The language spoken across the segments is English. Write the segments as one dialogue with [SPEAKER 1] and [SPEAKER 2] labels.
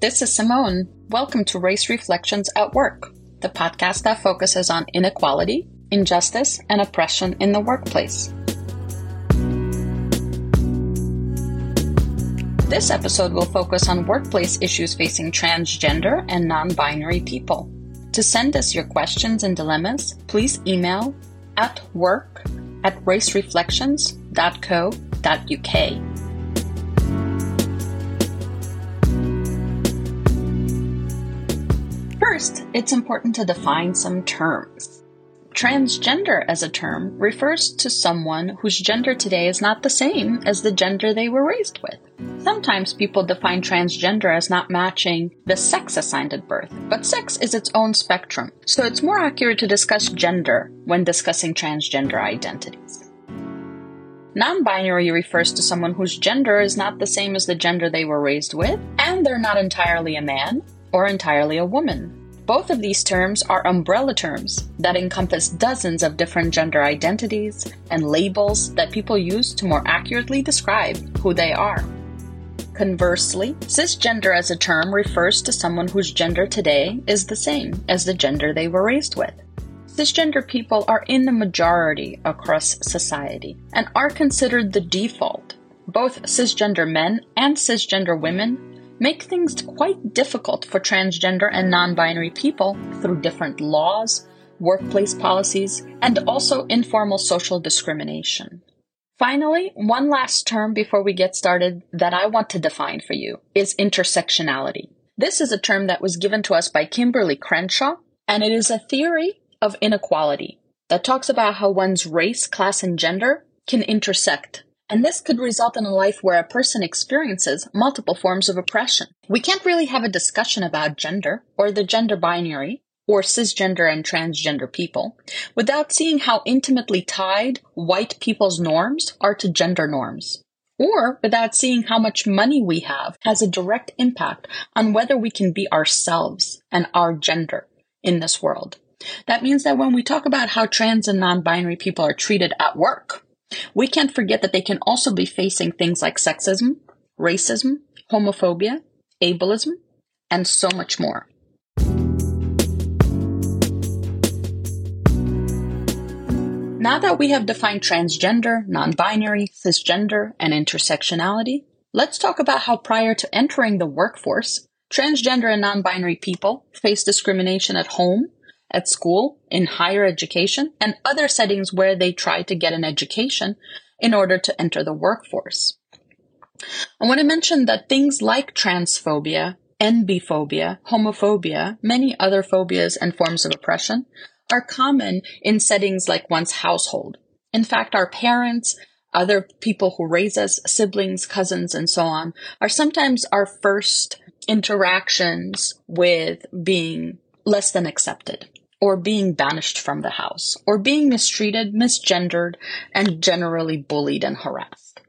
[SPEAKER 1] this is Simone. Welcome to Race Reflections at Work, the podcast that focuses on inequality, injustice, and oppression in the workplace. This episode will focus on workplace issues facing transgender and non binary people. To send us your questions and dilemmas, please email at work at racereflections.co.uk. First, it's important to define some terms. Transgender as a term refers to someone whose gender today is not the same as the gender they were raised with. Sometimes people define transgender as not matching the sex assigned at birth, but sex is its own spectrum, so it's more accurate to discuss gender when discussing transgender identities. Non binary refers to someone whose gender is not the same as the gender they were raised with, and they're not entirely a man or entirely a woman. Both of these terms are umbrella terms that encompass dozens of different gender identities and labels that people use to more accurately describe who they are. Conversely, cisgender as a term refers to someone whose gender today is the same as the gender they were raised with. Cisgender people are in the majority across society and are considered the default. Both cisgender men and cisgender women make things quite difficult for transgender and non binary people through different laws, workplace policies, and also informal social discrimination. Finally, one last term before we get started that I want to define for you is intersectionality. This is a term that was given to us by Kimberly Crenshaw, and it is a theory of inequality that talks about how one's race, class, and gender can intersect and this could result in a life where a person experiences multiple forms of oppression. We can't really have a discussion about gender or the gender binary or cisgender and transgender people without seeing how intimately tied white people's norms are to gender norms. Or without seeing how much money we have has a direct impact on whether we can be ourselves and our gender in this world. That means that when we talk about how trans and non binary people are treated at work, we can't forget that they can also be facing things like sexism, racism, homophobia, ableism, and so much more. Now that we have defined transgender, non binary, cisgender, and intersectionality, let's talk about how prior to entering the workforce, transgender and non binary people face discrimination at home at school, in higher education, and other settings where they try to get an education in order to enter the workforce. I want to mention that things like transphobia, NB-phobia, homophobia, many other phobias and forms of oppression are common in settings like one's household. In fact, our parents, other people who raise us, siblings, cousins, and so on, are sometimes our first interactions with being less than accepted or being banished from the house, or being mistreated, misgendered, and generally bullied and harassed.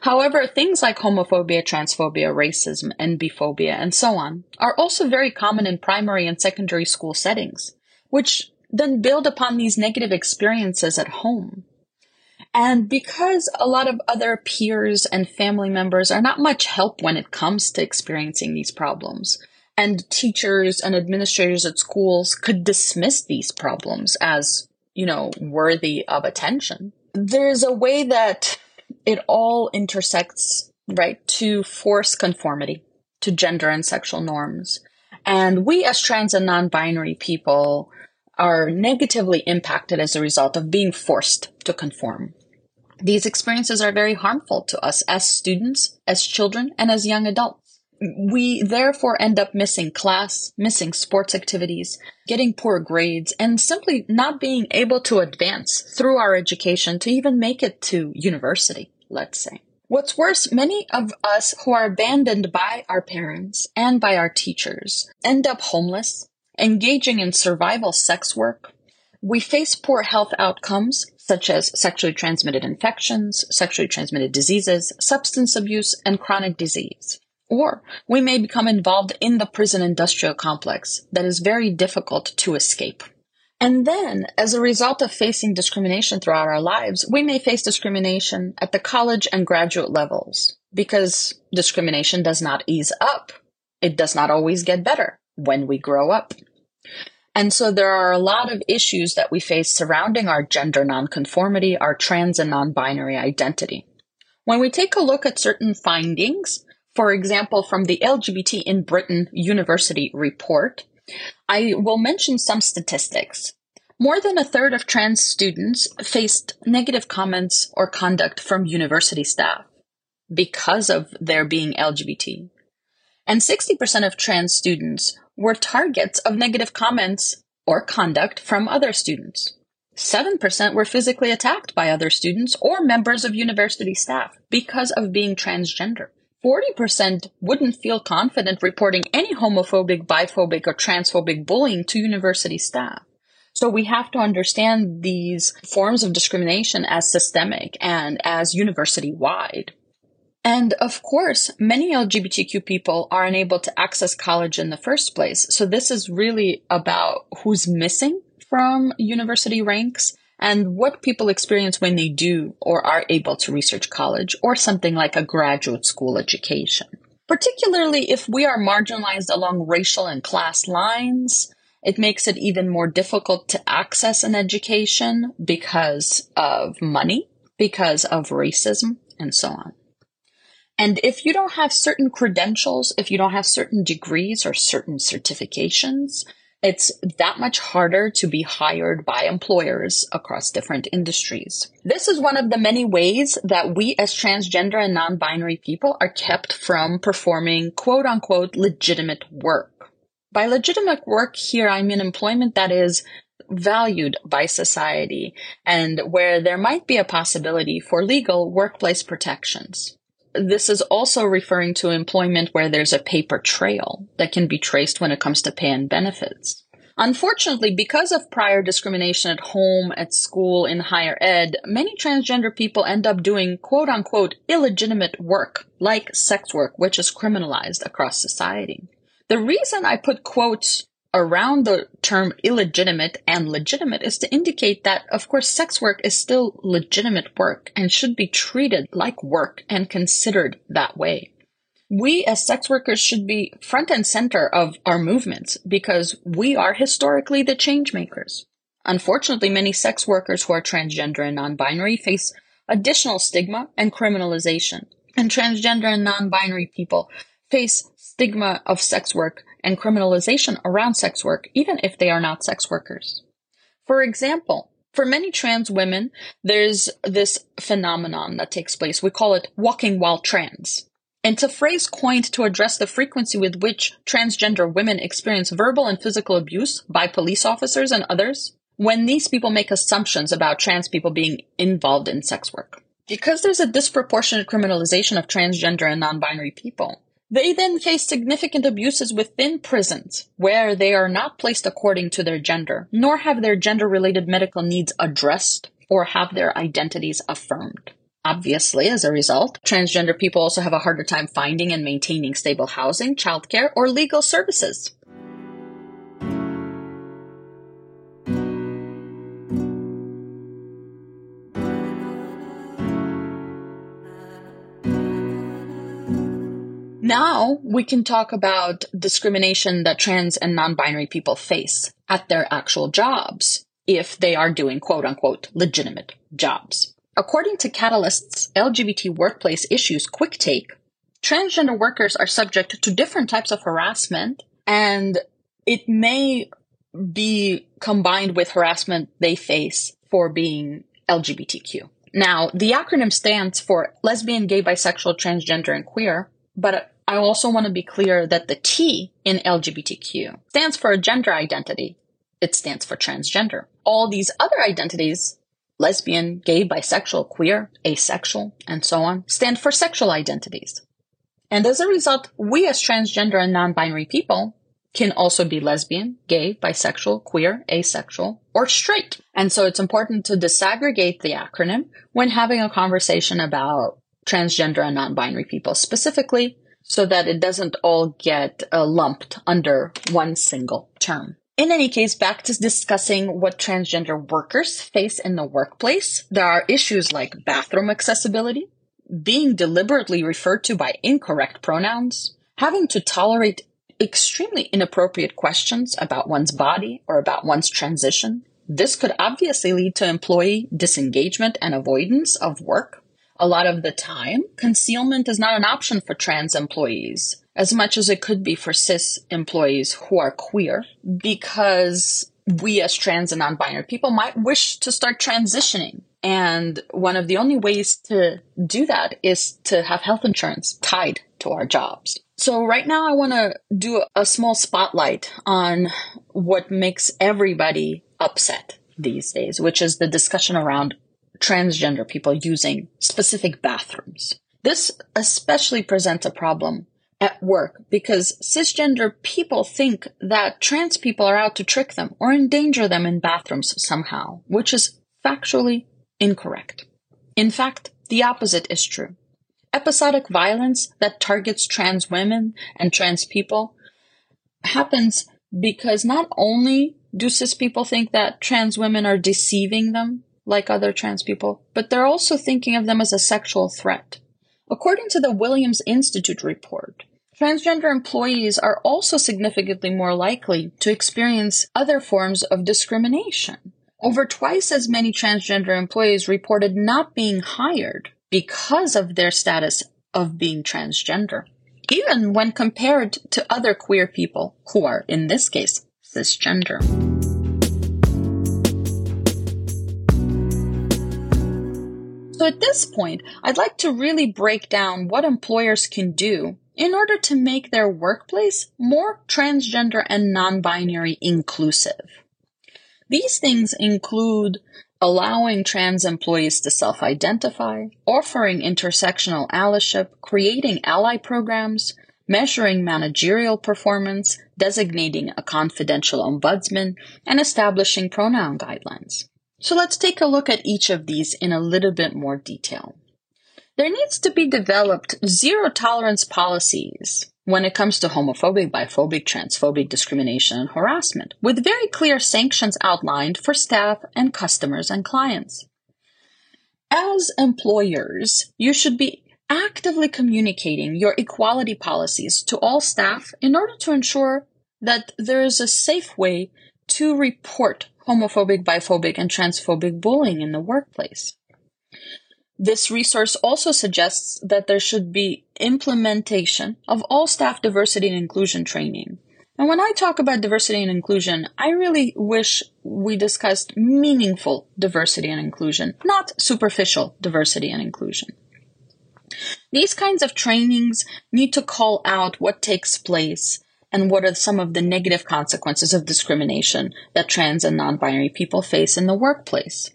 [SPEAKER 1] However, things like homophobia, transphobia, racism, NB-phobia, and so on are also very common in primary and secondary school settings, which then build upon these negative experiences at home. And because a lot of other peers and family members are not much help when it comes to experiencing these problems, and teachers and administrators at schools could dismiss these problems as, you know, worthy of attention. There's a way that it all intersects, right, to force conformity to gender and sexual norms. And we as trans and non binary people are negatively impacted as a result of being forced to conform. These experiences are very harmful to us as students, as children, and as young adults we therefore end up missing class, missing sports activities, getting poor grades, and simply not being able to advance through our education to even make it to university, let's say. What's worse, many of us who are abandoned by our parents and by our teachers end up homeless, engaging in survival sex work. We face poor health outcomes such as sexually transmitted infections, sexually transmitted diseases, substance abuse, and chronic disease. Or we may become involved in the prison industrial complex that is very difficult to escape. And then, as a result of facing discrimination throughout our lives, we may face discrimination at the college and graduate levels because discrimination does not ease up It does not always get better when we grow up. And so there are a lot of issues that we face surrounding our gender nonconformity, our trans and non binary identity. When we take a look at certain findings, for example, from the LGBT in Britain University report, I will mention some statistics. More than a third of trans students faced negative comments or conduct from university staff because of their being LGBT. And 60% of trans students were targets of negative comments or conduct from other students. 7% were physically attacked by other students or members of university staff because of being transgender. 40% wouldn't feel confident reporting any homophobic, biphobic, or transphobic bullying to university staff. So we have to understand these forms of discrimination as systemic and as university wide. And of course, many LGBTQ people are unable to access college in the first place. So this is really about who's missing from university ranks and what people experience when they do or are able to research college or something like a graduate school education. Particularly if we are marginalized along racial and class lines, it makes it even more difficult to access an education because of money, because of racism, and so on. And if you don't have certain credentials, if you don't have certain degrees or certain certifications, it's that much harder to be hired by employers across different industries. This is one of the many ways that we as transgender and non-binary people are kept from performing quote unquote legitimate work. By legitimate work here, I mean employment that is valued by society and where there might be a possibility for legal workplace protections this is also referring to employment where there's a paper trail that can be traced when it comes to pay and benefits. Unfortunately, because of prior discrimination at home, at school, in higher ed, many transgender people end up doing quote unquote illegitimate work, like sex work, which is criminalized across society. The reason I put quotes around the term illegitimate and legitimate is to indicate that, of course, sex work is still legitimate work and should be treated like work and considered that way. We as sex workers should be front and center of our movements because we are historically the change makers. Unfortunately, many sex workers who are transgender and non-binary face additional stigma and criminalization. And transgender and non-binary people face stigma of sex work and criminalization around sex work, even if they are not sex workers. For example, for many trans women, there's this phenomenon that takes place. We call it walking while trans. It's a phrase coined to address the frequency with which transgender women experience verbal and physical abuse by police officers and others when these people make assumptions about trans people being involved in sex work. Because there's a disproportionate criminalization of transgender and non-binary people, they then face significant abuses within prisons, where they are not placed according to their gender, nor have their gender related medical needs addressed or have their identities affirmed. Obviously, as a result, transgender people also have a harder time finding and maintaining stable housing, childcare, or legal services. Now we can talk about discrimination that trans and non-binary people face at their actual jobs if they are doing quote unquote legitimate jobs. According to Catalyst's LGBT workplace issues quick take, transgender workers are subject to different types of harassment and it may be combined with harassment they face for being LGBTQ. Now, the acronym stands for lesbian, gay, bisexual, transgender, and queer, but I also want to be clear that the T in LGBTQ stands for gender identity. It stands for transgender. All these other identities, lesbian, gay, bisexual, queer, asexual, and so on, stand for sexual identities. And as a result, we as transgender and non-binary people can also be lesbian, gay, bisexual, queer, asexual, or straight. And so it's important to disaggregate the acronym when having a conversation about transgender and non-binary people, specifically so that it doesn't all get uh, lumped under one single term. In any case, back to discussing what transgender workers face in the workplace, there are issues like bathroom accessibility, being deliberately referred to by incorrect pronouns, having to tolerate extremely inappropriate questions about one's body or about one's transition. This could obviously lead to employee disengagement and avoidance of work. A lot of the time, concealment is not an option for trans employees as much as it could be for cis employees who are queer because we as trans and non-binary people might wish to start transitioning and one of the only ways to do that is to have health insurance tied to our jobs. So right now I want to do a small spotlight on what makes everybody upset these days, which is the discussion around transgender people using specific bathrooms. This especially presents a problem at work because cisgender people think that trans people are out to trick them or endanger them in bathrooms somehow, which is factually incorrect. In fact, the opposite is true. Episodic violence that targets trans women and trans people happens because not only do cis people think that trans women are deceiving them like other trans people, but they're also thinking of them as a sexual threat. According to the Williams Institute report, transgender employees are also significantly more likely to experience other forms of discrimination. Over twice as many transgender employees reported not being hired because of their status of being transgender, even when compared to other queer people who are, in this case, cisgender. So at this point, I'd like to really break down what employers can do in order to make their workplace more transgender and non-binary inclusive. These things include allowing trans employees to self-identify, offering intersectional allyship, creating ally programs, measuring managerial performance, designating a confidential ombudsman, and establishing pronoun guidelines. So let's take a look at each of these in a little bit more detail. There needs to be developed zero tolerance policies when it comes to homophobic, biphobic, transphobic discrimination and harassment, with very clear sanctions outlined for staff and customers and clients. As employers, you should be actively communicating your equality policies to all staff in order to ensure that there is a safe way to report homophobic, biphobic, and transphobic bullying in the workplace. This resource also suggests that there should be implementation of all staff diversity and inclusion training. And when I talk about diversity and inclusion, I really wish we discussed meaningful diversity and inclusion, not superficial diversity and inclusion. These kinds of trainings need to call out what takes place and what are some of the negative consequences of discrimination that trans and non-binary people face in the workplace.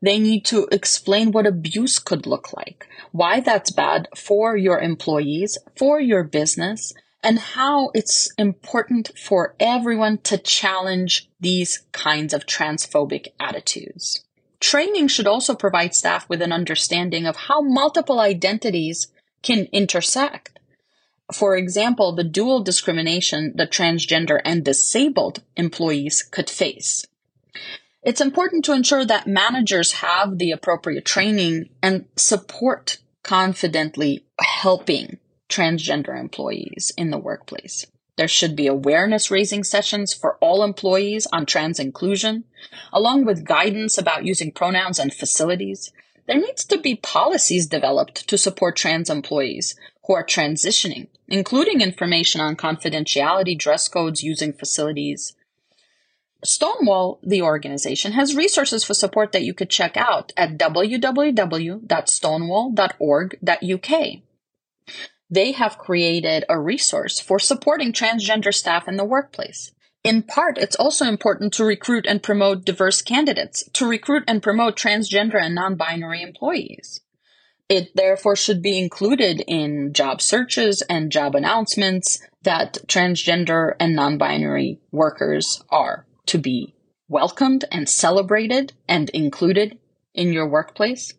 [SPEAKER 1] They need to explain what abuse could look like, why that's bad for your employees, for your business, and how it's important for everyone to challenge these kinds of transphobic attitudes. Training should also provide staff with an understanding of how multiple identities can intersect for example, the dual discrimination that transgender and disabled employees could face. It's important to ensure that managers have the appropriate training and support confidently helping transgender employees in the workplace. There should be awareness raising sessions for all employees on trans inclusion, along with guidance about using pronouns and facilities. There needs to be policies developed to support trans employees who are transitioning, including information on confidentiality, dress codes, using facilities. Stonewall, the organization, has resources for support that you could check out at www.stonewall.org.uk. They have created a resource for supporting transgender staff in the workplace. In part, it's also important to recruit and promote diverse candidates, to recruit and promote transgender and non-binary employees. It therefore should be included in job searches and job announcements that transgender and non binary workers are to be welcomed and celebrated and included in your workplace.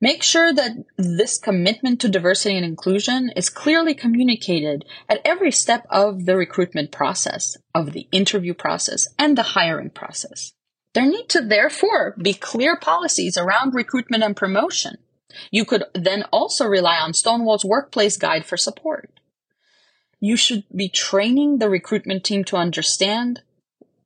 [SPEAKER 1] Make sure that this commitment to diversity and inclusion is clearly communicated at every step of the recruitment process, of the interview process, and the hiring process. There need to therefore be clear policies around recruitment and promotion you could then also rely on Stonewall's workplace guide for support. You should be training the recruitment team to understand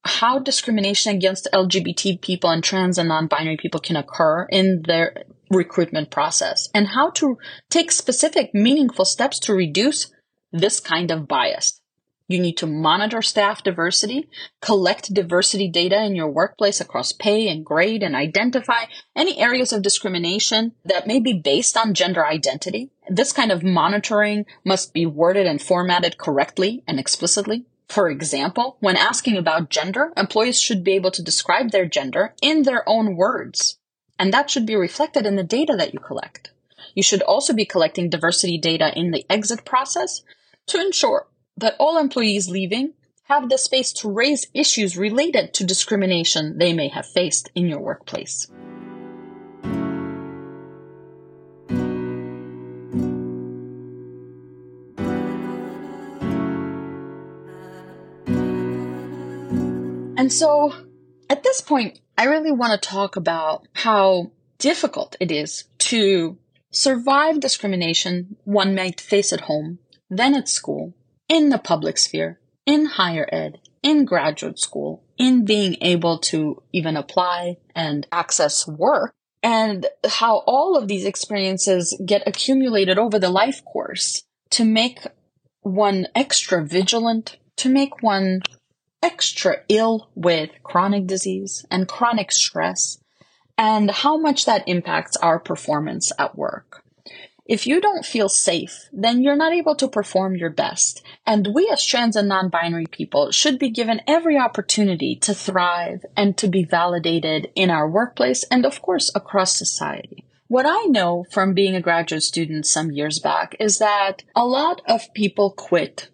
[SPEAKER 1] how discrimination against LGBT people and trans and non-binary people can occur in their recruitment process and how to take specific meaningful steps to reduce this kind of bias. You need to monitor staff diversity, collect diversity data in your workplace across pay and grade, and identify any areas of discrimination that may be based on gender identity. This kind of monitoring must be worded and formatted correctly and explicitly. For example, when asking about gender, employees should be able to describe their gender in their own words. And that should be reflected in the data that you collect. You should also be collecting diversity data in the exit process to ensure that all employees leaving have the space to raise issues related to discrimination they may have faced in your workplace. And so at this point, I really want to talk about how difficult it is to survive discrimination one might face at home, then at school, in the public sphere, in higher ed, in graduate school, in being able to even apply and access work, and how all of these experiences get accumulated over the life course to make one extra vigilant, to make one extra ill with chronic disease and chronic stress, and how much that impacts our performance at work. If you don't feel safe, then you're not able to perform your best. And we as trans and non-binary people should be given every opportunity to thrive and to be validated in our workplace and of course across society. What I know from being a graduate student some years back is that a lot of people quit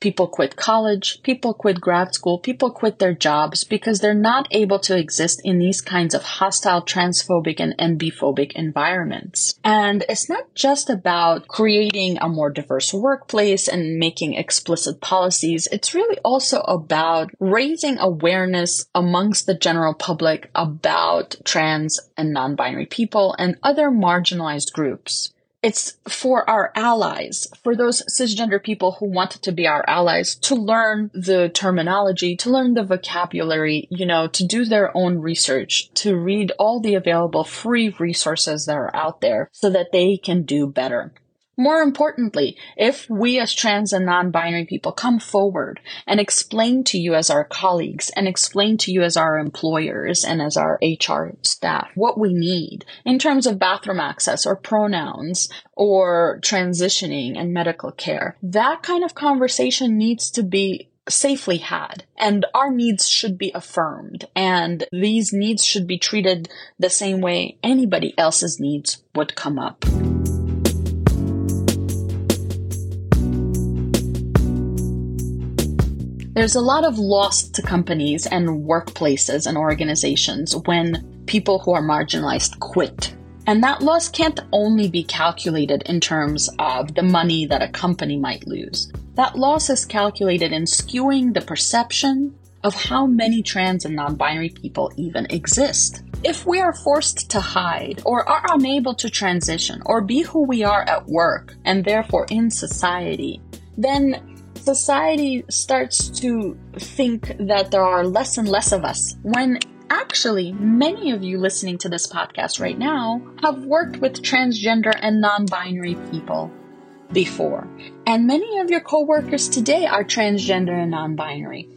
[SPEAKER 1] People quit college, people quit grad school, people quit their jobs because they're not able to exist in these kinds of hostile, transphobic, and NB-phobic environments. And it's not just about creating a more diverse workplace and making explicit policies. It's really also about raising awareness amongst the general public about trans and non-binary people and other marginalized groups. It's for our allies, for those cisgender people who want to be our allies, to learn the terminology, to learn the vocabulary, you know, to do their own research, to read all the available free resources that are out there so that they can do better. More importantly, if we as trans and non-binary people come forward and explain to you as our colleagues and explain to you as our employers and as our HR staff what we need in terms of bathroom access or pronouns or transitioning and medical care, that kind of conversation needs to be safely had and our needs should be affirmed and these needs should be treated the same way anybody else's needs would come up. There's a lot of loss to companies and workplaces and organizations when people who are marginalized quit. And that loss can't only be calculated in terms of the money that a company might lose. That loss is calculated in skewing the perception of how many trans and non binary people even exist. If we are forced to hide or are unable to transition or be who we are at work and therefore in society, then society starts to think that there are less and less of us when actually many of you listening to this podcast right now have worked with transgender and non-binary people before. And many of your coworkers today are transgender and non-binary.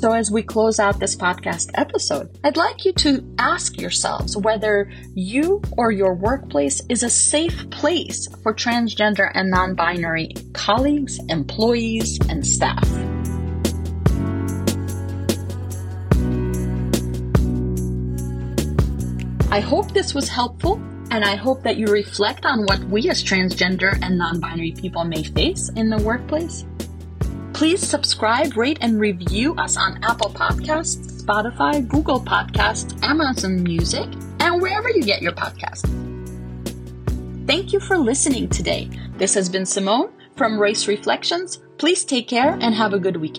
[SPEAKER 1] So, as we close out this podcast episode, I'd like you to ask yourselves whether you or your workplace is a safe place for transgender and non binary colleagues, employees, and staff. I hope this was helpful, and I hope that you reflect on what we as transgender and non binary people may face in the workplace Please subscribe, rate, and review us on Apple Podcasts, Spotify, Google Podcasts, Amazon Music, and wherever you get your podcasts. Thank you for listening today. This has been Simone from Race Reflections. Please take care and have a good week.